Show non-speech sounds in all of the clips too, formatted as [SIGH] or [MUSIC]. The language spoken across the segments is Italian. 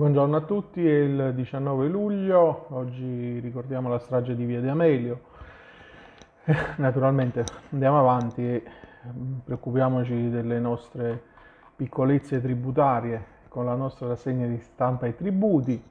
Buongiorno a tutti, è il 19 luglio, oggi ricordiamo la strage di Via di Amelio. Eh, naturalmente andiamo avanti e mm, preoccupiamoci delle nostre piccolezze tributarie con la nostra rassegna di stampa e tributi.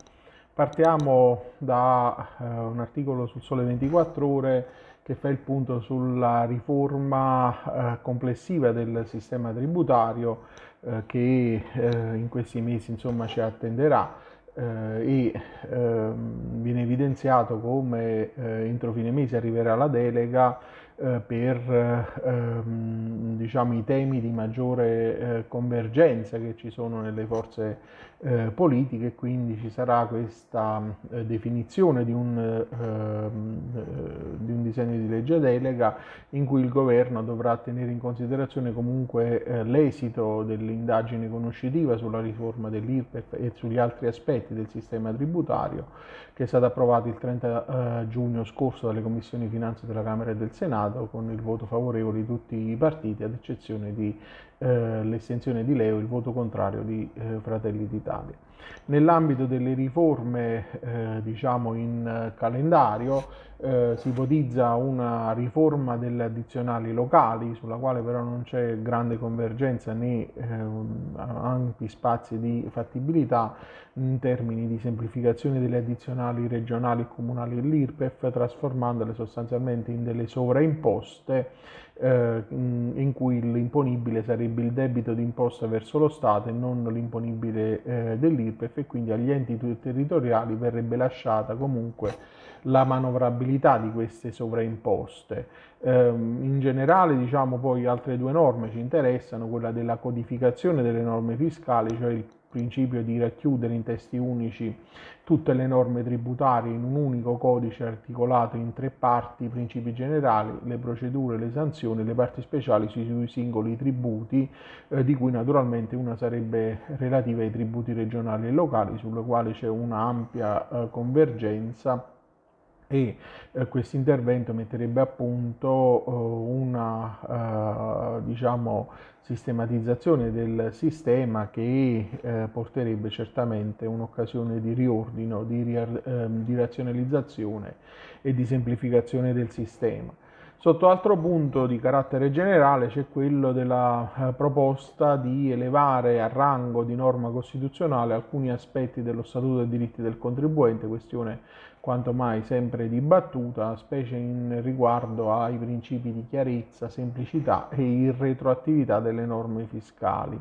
Partiamo da eh, un articolo sul Sole 24 ore che fa il punto sulla riforma eh, complessiva del sistema tributario eh, che eh, in questi mesi insomma, ci attenderà eh, e ehm, viene evidenziato come entro fine mese arriverà la delega eh, per ehm, diciamo, i temi di maggiore eh, convergenza che ci sono nelle forze eh, politiche quindi ci sarà questa eh, definizione di un, ehm, eh, di un, disegno di legge delega in cui il governo dovrà tenere in considerazione comunque eh, l'esito dell'indagine conoscitiva sulla riforma dell'IRPEF e sugli altri aspetti del sistema tributario che è stato approvato il 30 giugno scorso dalle commissioni finanze della Camera e del Senato Senato con il voto favorevole di tutti i partiti, ad eccezione dell'estensione eh, di Leo, il voto contrario di eh, Fratelli d'Italia. Nell'ambito delle riforme eh, diciamo in calendario eh, si ipotizza una riforma delle addizionali locali sulla quale però non c'è grande convergenza né eh, ampi spazi di fattibilità in termini di semplificazione delle addizionali regionali, comunali e l'IRPEF trasformandole sostanzialmente in delle sovraimposte eh, in cui l'imponibile sarebbe il debito d'imposta verso lo Stato e non l'imponibile eh, dell'IRPEF e quindi agli enti territoriali verrebbe lasciata comunque la manovrabilità di queste sovraimposte. Eh, in generale, diciamo poi altre due norme ci interessano, quella della codificazione delle norme fiscali, cioè il principio di racchiudere in testi unici tutte le norme tributarie in un unico codice articolato in tre parti, i principi generali, le procedure, le sanzioni, le parti speciali sui singoli tributi, eh, di cui naturalmente una sarebbe relativa ai tributi regionali e locali, sulle quali c'è un'ampia eh, convergenza e eh, questo intervento metterebbe a punto eh, una eh, diciamo, sistematizzazione del sistema che eh, porterebbe certamente un'occasione di riordino, di, ehm, di razionalizzazione e di semplificazione del sistema. Sotto altro punto di carattere generale c'è quello della eh, proposta di elevare a rango di norma costituzionale alcuni aspetti dello Statuto dei diritti del contribuente, questione quanto mai sempre dibattuta, specie in riguardo ai principi di chiarezza, semplicità e irretroattività delle norme fiscali.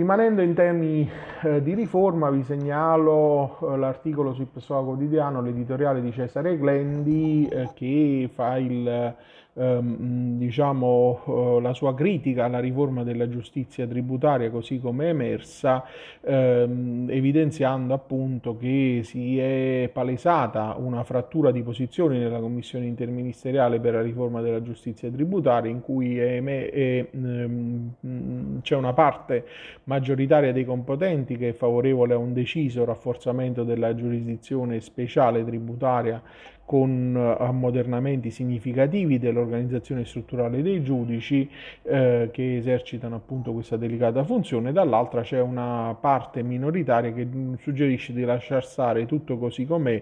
Rimanendo in temi eh, di riforma, vi segnalo eh, l'articolo sul Pessoa Quotidiano, l'editoriale di Cesare Glendi, eh, che fa il ehm, diciamo, eh, la sua critica alla riforma della giustizia tributaria così come è emersa, ehm, evidenziando appunto che si è palesata una frattura di posizioni nella commissione interministeriale per la riforma della giustizia tributaria in cui è, è, ehm, c'è una parte maggioritaria dei competenti che è favorevole a un deciso rafforzamento della giurisdizione speciale tributaria con ammodernamenti significativi dell'organizzazione strutturale dei giudici eh, che esercitano appunto questa delicata funzione, dall'altra c'è una parte minoritaria che suggerisce di lasciar stare tutto così com'è,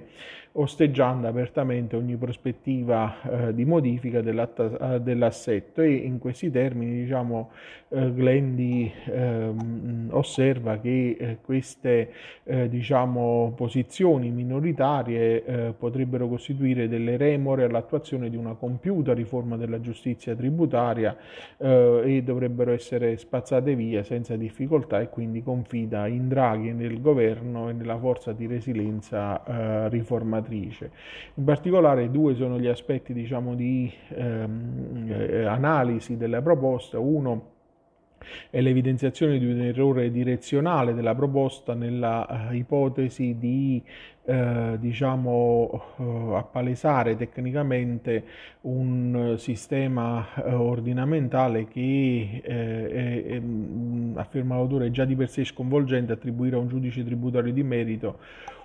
osteggiando apertamente ogni prospettiva eh, di modifica eh, dell'assetto. E in questi termini diciamo eh, Glendi ehm, osserva che eh, queste diciamo posizioni minoritarie potrebbero costituire delle remore all'attuazione di una compiuta riforma della giustizia tributaria eh, e dovrebbero essere spazzate via senza difficoltà e quindi confida in Draghi nel governo e nella forza di resilienza eh, riformatrice. In particolare due sono gli aspetti diciamo, di ehm, eh, analisi della proposta, uno è l'evidenziazione di un errore direzionale della proposta nella uh, ipotesi di eh, diciamo, eh, appalesare tecnicamente un sistema eh, ordinamentale che eh, afferma l'autore è già di per sé sconvolgente attribuire a un giudice tributario di merito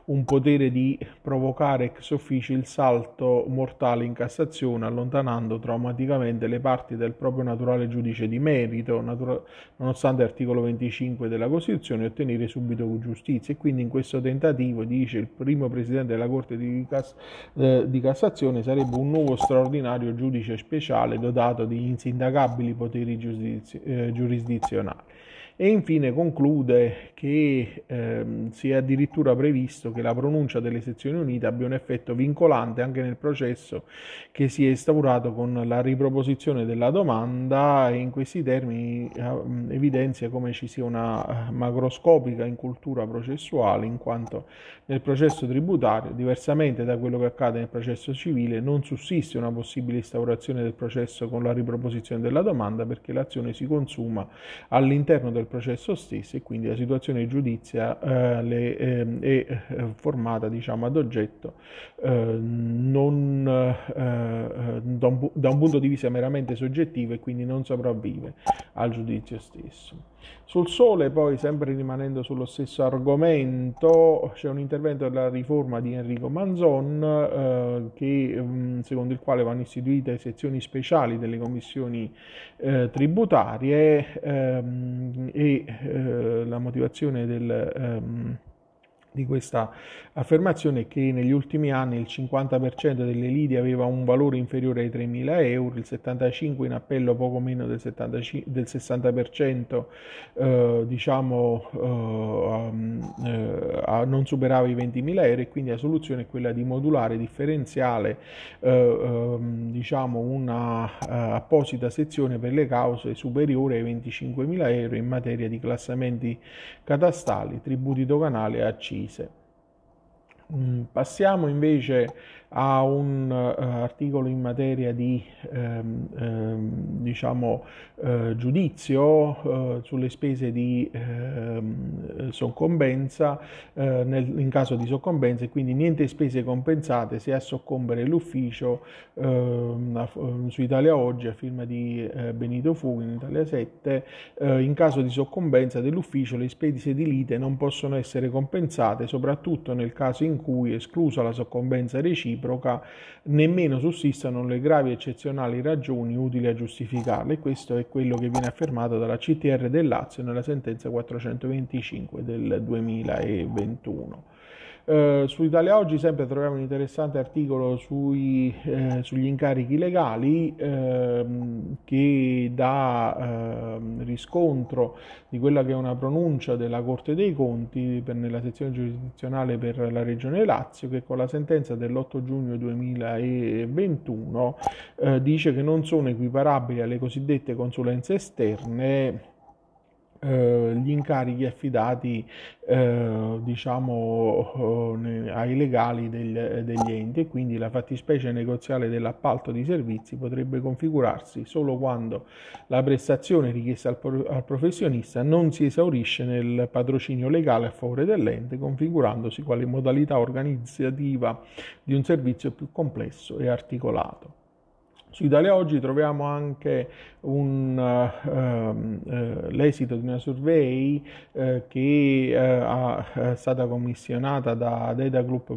un potere di provocare ex officio il salto mortale in Cassazione, allontanando traumaticamente le parti del proprio naturale giudice di merito, natura- nonostante l'articolo 25 della Costituzione, ottenere subito giustizia. E quindi in questo tentativo, dice il primo presidente della Corte di, Cass- eh, di Cassazione, sarebbe un nuovo straordinario giudice speciale dotato di insindacabili poteri giudizi- eh, giurisdizionali e infine conclude che ehm, si è addirittura previsto che la pronuncia delle sezioni unite abbia un effetto vincolante anche nel processo che si è instaurato con la riproposizione della domanda. E in questi termini eh, evidenzia come ci sia una eh, macroscopica incultura processuale in quanto nel processo tributario, diversamente da quello che accade nel processo civile, non sussiste una possibile instaurazione del processo con la riproposizione della domanda perché l'azione si consuma all'interno del processo stesso e quindi la situazione giudizia eh, le, eh, è eh, formata diciamo, ad oggetto eh, non, eh, da un, da un punto di vista meramente soggettivo e quindi non sopravvive al giudizio stesso. Sul sole, poi, sempre rimanendo sullo stesso argomento, c'è un intervento della riforma di Enrico Manzon, eh, che, mm, secondo il quale vanno istituite sezioni speciali delle commissioni eh, tributarie ehm, e eh, la motivazione del... Ehm, di questa affermazione che negli ultimi anni il 50% delle liti aveva un valore inferiore ai 3.000 euro, il 75% in appello poco meno del, 75, del 60% eh, diciamo, eh, eh, non superava i 20.000 euro e quindi la soluzione è quella di modulare differenziale eh, ehm, diciamo una uh, apposita sezione per le cause superiori ai 25.000 euro in materia di classamenti catastali, tributi doganali e accisi divise. Mm, passiamo invece a un uh, articolo in materia di ehm, ehm, diciamo, eh, giudizio eh, sulle spese di ehm, soccombenza eh, nel, in caso di soccombenza e quindi niente spese compensate se a soccombere l'ufficio ehm, su Italia Oggi a firma di eh, Benito Fughi in Italia 7 eh, in caso di soccombenza dell'ufficio le spese di lite non possono essere compensate soprattutto nel caso in cui esclusa la soccombenza reciproca reciproca, nemmeno sussistano le gravi eccezionali ragioni utili a giustificarle. Questo è quello che viene affermato dalla CTR del Lazio nella sentenza 425 del 2021. Eh, su Italia Oggi sempre troviamo un interessante articolo sui, eh, sugli incarichi legali eh, che dà ehm, riscontro di quella che è una pronuncia della Corte dei Conti per, nella sezione giurisdizionale per la Regione Lazio che con la sentenza dell'8 giugno 2021 eh, dice che non sono equiparabili alle cosiddette consulenze esterne eh, gli incarichi affidati eh, diciamo eh, ai legali degli, degli, enti e quindi la fattispecie negoziale dell'appalto di servizi potrebbe configurarsi solo quando la prestazione richiesta al, al professionista non si esaurisce nel patrocinio legale a favore dell'ente configurandosi quale modalità organizzativa di un servizio più complesso e articolato. Su Italia Oggi troviamo anche un, uh, uh, l'esito di una survey uh, che è stata commissionata da Data Group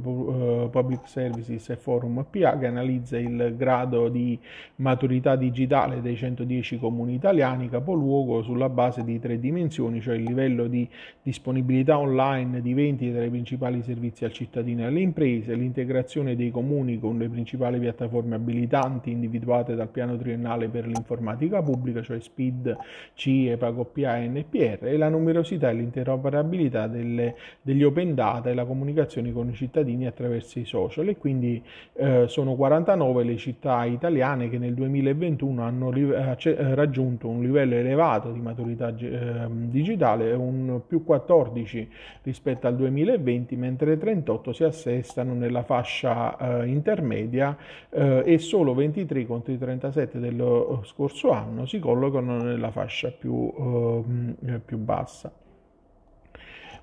Public Services e Forum PA che analizza il grado di maturità digitale dei 110 comuni italiani, capoluogo sulla base di tre dimensioni, cioè il livello di disponibilità online di vendita dei principali servizi al cittadino e alle imprese, l'integrazione dei comuni con le principali piattaforme abilitanti individuali individuate dal piano triennale per l'informatica pubblica, cioè SPID, CIE, PagoPA e NPR, e la numerosità e l'interoperabilità delle, degli open data e la comunicazione con i cittadini attraverso i social. E quindi eh, sono 49 le città italiane che nel 2021 hanno eh, raggiunto un livello elevato di maturità eh, digitale, un più 14 rispetto al 2020, mentre 38 si assestano nella fascia eh, intermedia eh, e solo 23 con contro i 37 dello scorso anno si collocano nella fascia più, eh, più bassa.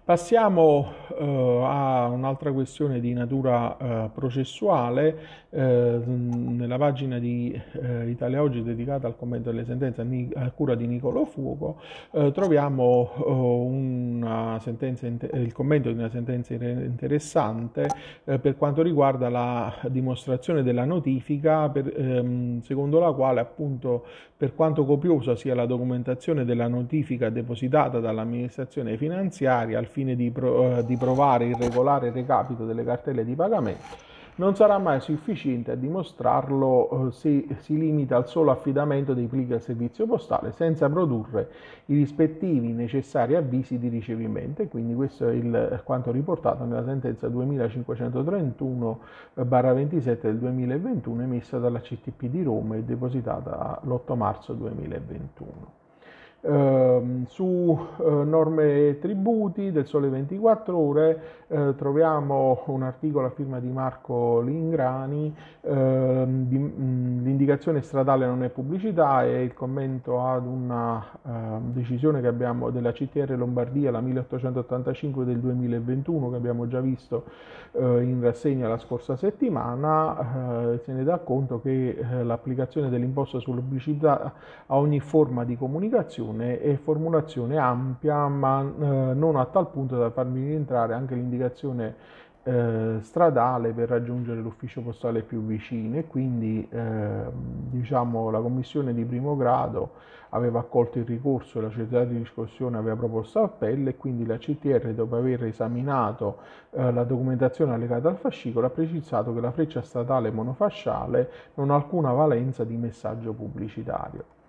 Passiamo eh, a un'altra questione di natura eh, processuale. Eh, nella pagina di eh, Italia Oggi dedicata al commento delle sentenze a, cura di Nicolo Fuoco eh, troviamo eh, il commento di una sentenza interessante per quanto riguarda la dimostrazione della notifica per, ehm, secondo la quale appunto per quanto copiosa sia la documentazione della notifica depositata dall'amministrazione finanziaria al fine di, pro, di provare il regolare recapito delle cartelle di pagamento, non sarà mai sufficiente a dimostrarlo eh, se si limita al solo affidamento dei plichi al servizio postale senza produrre i rispettivi necessari avvisi di ricevimento e quindi questo è il, quanto riportato nella sentenza 2531-27 eh, del 2021 emessa dalla CTP di Roma e depositata l'8 marzo 2021. Uh, su uh, norme e tributi del Sole 24 Ore uh, troviamo un articolo a firma di Marco Lingrani, ehm, di, mm, l'indicazione stradale non è pubblicità e il commento ad una ehm, decisione che abbiamo della CTR Lombardia, la 1885 del 2021 che abbiamo già visto eh, in rassegna la scorsa settimana, se ne dà conto che l'applicazione dell'imposta sulla pubblicità a ogni forma di comunicazione formulazione e formulazione ampia, ma eh, non a tal punto da farmi rientrare anche l'indicazione eh, stradale per raggiungere l'ufficio postale più vicino e quindi eh, diciamo, la commissione di primo grado aveva accolto il ricorso la società di riscossione aveva proposto appello e quindi la CTR dopo aver esaminato eh, la documentazione allegata al fascicolo ha precisato che la freccia statale monofasciale non ha alcuna valenza di messaggio pubblicitario.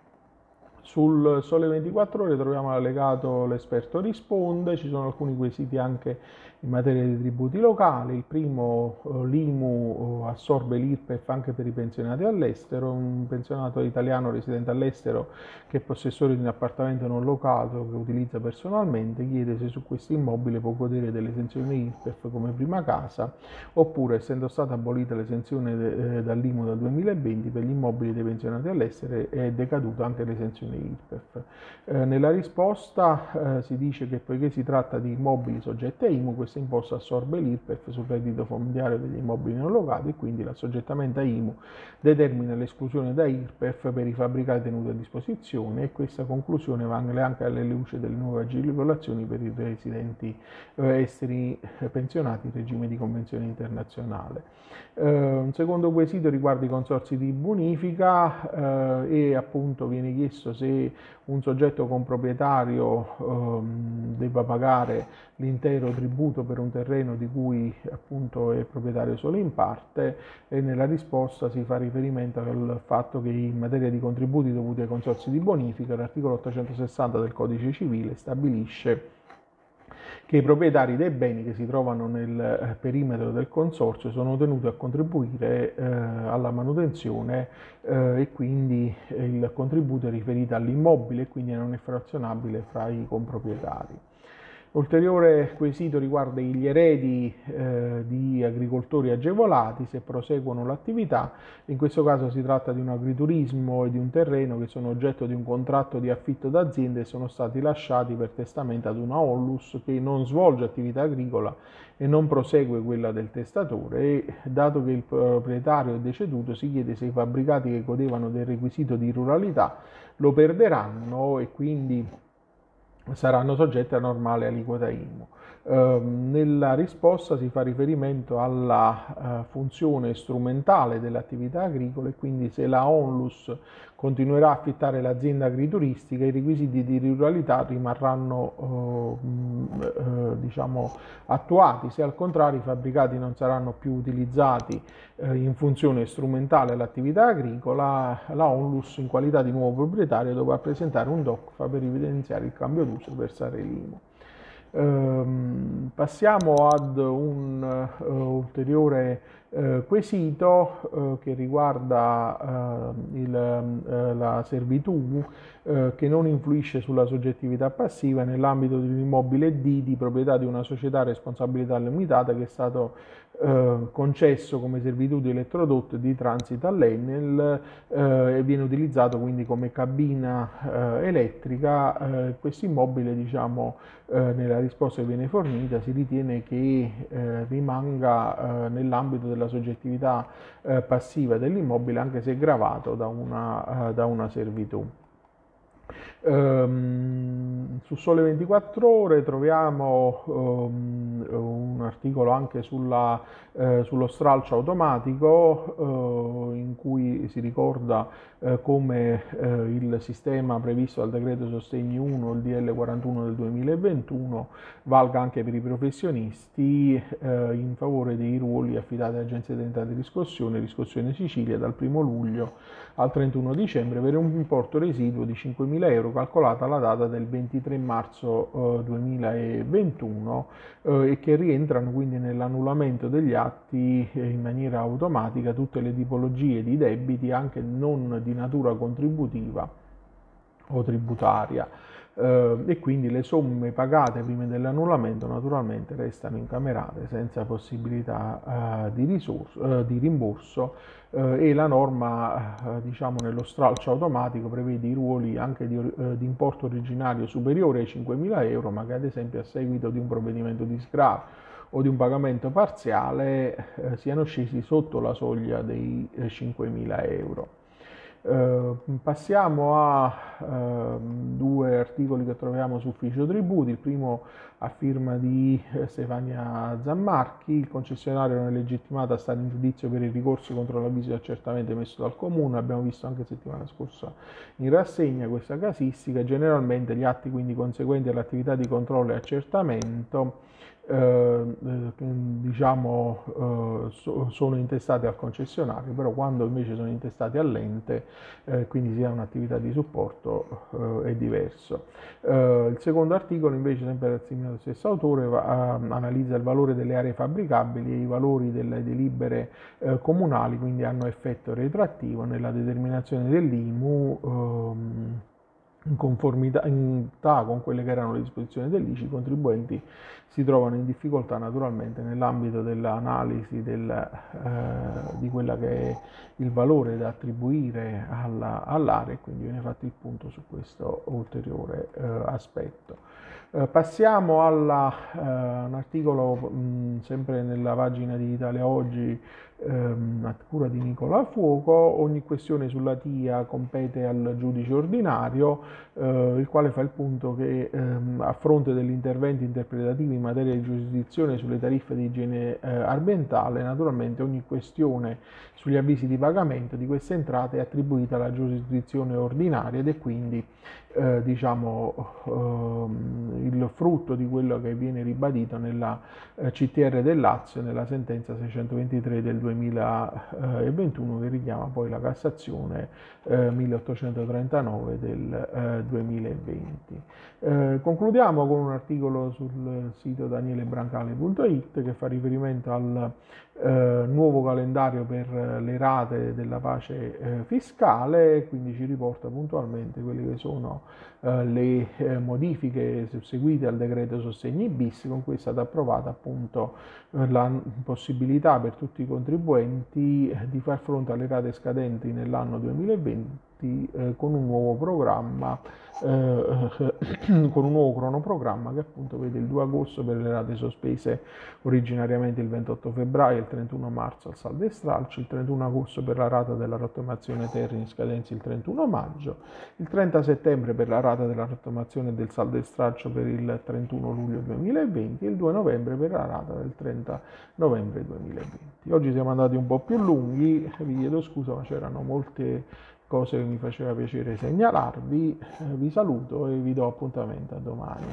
Sul Sole 24 Ore troviamo allegato l'esperto risponde, ci sono alcuni quesiti anche in materia di tributi locali, il primo eh, l'IMU eh, assorbe l'IRPEF anche per i pensionati all'estero, un pensionato italiano residente all'estero che è possessore di un appartamento non locato che utilizza personalmente chiede se su questo immobile può godere dell'esenzione IRPEF come prima casa oppure essendo stata abolita l'esenzione eh, dall'IMU dal 2020 per gli immobili dei pensionati all'estero è decaduta anche l'esenzione IRPEF. Eh, nella risposta eh, si dice che poiché si tratta di immobili soggetti a IMU, questa imposta assorbe l'IRPEF sul reddito familiare degli immobili non locati e quindi l'assoggettamento a IMU determina l'esclusione da IRPEF per i fabbricati tenuti a disposizione e questa conclusione vale anche alle luce delle nuove agevolazioni per i residenti eh, esteri eh, pensionati in regime di convenzione internazionale. Eh, un secondo quesito riguarda i consorsi di bonifica e appunto viene chiesto se un soggetto comproprietario ehm, debba pagare l'intero tributo per un terreno di cui appunto è proprietario solo in parte e nella risposta si fa riferimento al fatto che in materia di contributi dovuti ai consorsi di bonifica l'articolo 860 del codice civile stabilisce che i proprietari dei beni che si trovano nel eh, perimetro del consorzio sono tenuti a contribuire eh, alla manutenzione eh, e quindi il contributo è riferito all'immobile e quindi non è frazionabile fra i comproprietari. Ulteriore quesito riguarda gli eredi eh, di agricoltori agevolati se proseguono l'attività. In questo caso si tratta di un agriturismo e di un terreno che sono oggetto di un contratto di affitto d'azienda e sono stati lasciati per testamento ad una Onlus che non svolge attività agricola e non prosegue quella del testatore e dato che il proprietario è deceduto si chiede se i fabbricati che godevano del requisito di ruralità lo perderanno e quindi saranno soggetti a normale aliquota IMU. Eh, nella risposta si fa riferimento alla uh, funzione strumentale delle attività agricole, quindi se la ONLUS continuerà a affittare l'azienda agrituristica, i requisiti di ruralità rimarranno uh, uh, diciamo, attuati, se al contrario i fabbricati non saranno più utilizzati in funzione strumentale all'attività agricola, la ONLUS in qualità di nuovo proprietario dovrà presentare un DOC per evidenziare il cambio d'uso e versare l'IMU. Ehm, passiamo ad un uh, ulteriore eh, quesito eh, che riguarda eh, il, la servitù che non influisce sulla soggettività passiva nell'ambito dell'immobile D di proprietà di una società a responsabilità limitata che è stato eh, concesso come servitù di elettrodotto di transito all'Enel eh, e viene utilizzato quindi come cabina eh, elettrica. Eh, questo immobile, diciamo, eh, nella risposta che viene fornita si ritiene che rimanga nell'ambito della soggettività passiva dell'immobile anche se gravato da una, da una servitù. Um, su Sole 24 Ore troviamo um, un articolo anche sulla, eh, sullo stralcio automatico eh, in cui si ricorda eh, come il sistema previsto dal decreto sostegni 1, il DL 41 del 2021, valga anche per i professionisti in favore dei ruoli affidati all'Agenzia delle Entrate di Riscossione, Riscossione Sicilia dal 1 luglio al 31 dicembre per un importo residuo di 5.000 euro calcolata alla data del 23 marzo eh, 2021 eh, e che rientrano quindi nell'annullamento degli atti eh, in maniera automatica tutte le tipologie di debiti anche non di natura contributiva o tributaria eh, e quindi le somme pagate prima dell'annullamento naturalmente restano incamerate senza possibilità eh, di, risorso, eh, di, rimborso eh, e la norma eh, diciamo nello stralcio automatico prevede i ruoli anche di, eh, di importo originario superiore ai 5.000 euro ma che ad esempio a seguito di un provvedimento di sgravio o di un pagamento parziale eh, siano scesi sotto la soglia dei eh, 5.000 euro. Eh, passiamo a eh, due articoli che troviamo su Ufficio Tributi, il primo a firma di eh, Stefania Zammarchi, il concessionario non è legittimato a stare in giudizio per il ricorso contro l'avviso di accertamento emesso dal Comune, abbiamo visto anche settimana scorsa in rassegna questa casistica, generalmente gli atti quindi conseguenti all'attività di controllo e accertamento diciamo, eh, so, sono intestati al concessionario, però quando invece sono intestati all'ente, eh, quindi si ha un'attività di supporto, eh, è diverso. Eh, il secondo articolo invece, sempre dello stesso autore, va, analizza il valore delle aree fabbricabili e i valori delle delibere comunali, quindi hanno effetto retrattivo nella determinazione dell'IMU. Ehm, in conformità con quelle che erano le disposizioni dell'ICI, i contribuenti si trovano in difficoltà naturalmente nell'ambito dell'analisi del, eh, di quella che è il valore da attribuire alla, all'area e quindi viene fatto il punto su questo ulteriore eh, aspetto. Eh, passiamo a uh, un articolo mh, sempre nella pagina di Italia Oggi ehm, a cura di Nicola Fuoco, ogni questione sulla TIA compete al giudice ordinario, eh, il quale fa il punto che ehm, a fronte degli interventi interpretativi in materia di giurisdizione sulle tariffe di igiene eh, ambientale, naturalmente ogni questione sugli avvisi di pagamento di queste entrate è attribuita alla giurisdizione ordinaria ed è quindi eh, diciamo, ehm, il frutto di quello che viene ribadito nella eh, CTR del Lazio nella sentenza 623 del 2021 che richiama poi la Cassazione eh, 1839 del 2020. Eh, eh, concludiamo con un articolo sul sito danielebrancale.it che fa riferimento al eh, nuovo calendario per le rate della pace eh, fiscale, quindi ci riporta puntualmente quelle che sono eh, le eh, modifiche seguite al decreto sostegni bis, con cui è stata approvata appunto eh, la possibilità per tutti i contribuenti eh, di far fronte alle rate scadenti nell'anno 2020 eh, con un nuovo programma, eh, [COUGHS] con un nuovo cronoprogramma che appunto vede il 2 agosto per le rate sospese originariamente il 28 febbraio il 31 marzo al saldo e stralcio, il 31 agosto per la rata della rottamazione terra in scadenza il 31 maggio, il 30 settembre per la rata della rottamazione del saldo e stralcio per il 31 luglio 2020 e il 2 novembre per la rata del 30 novembre 2020. Oggi siamo andati un po' più lunghi, vi chiedo scusa ma c'erano molte cose che mi faceva piacere segnalarvi, eh, vi saluto e vi do appuntamento a domani.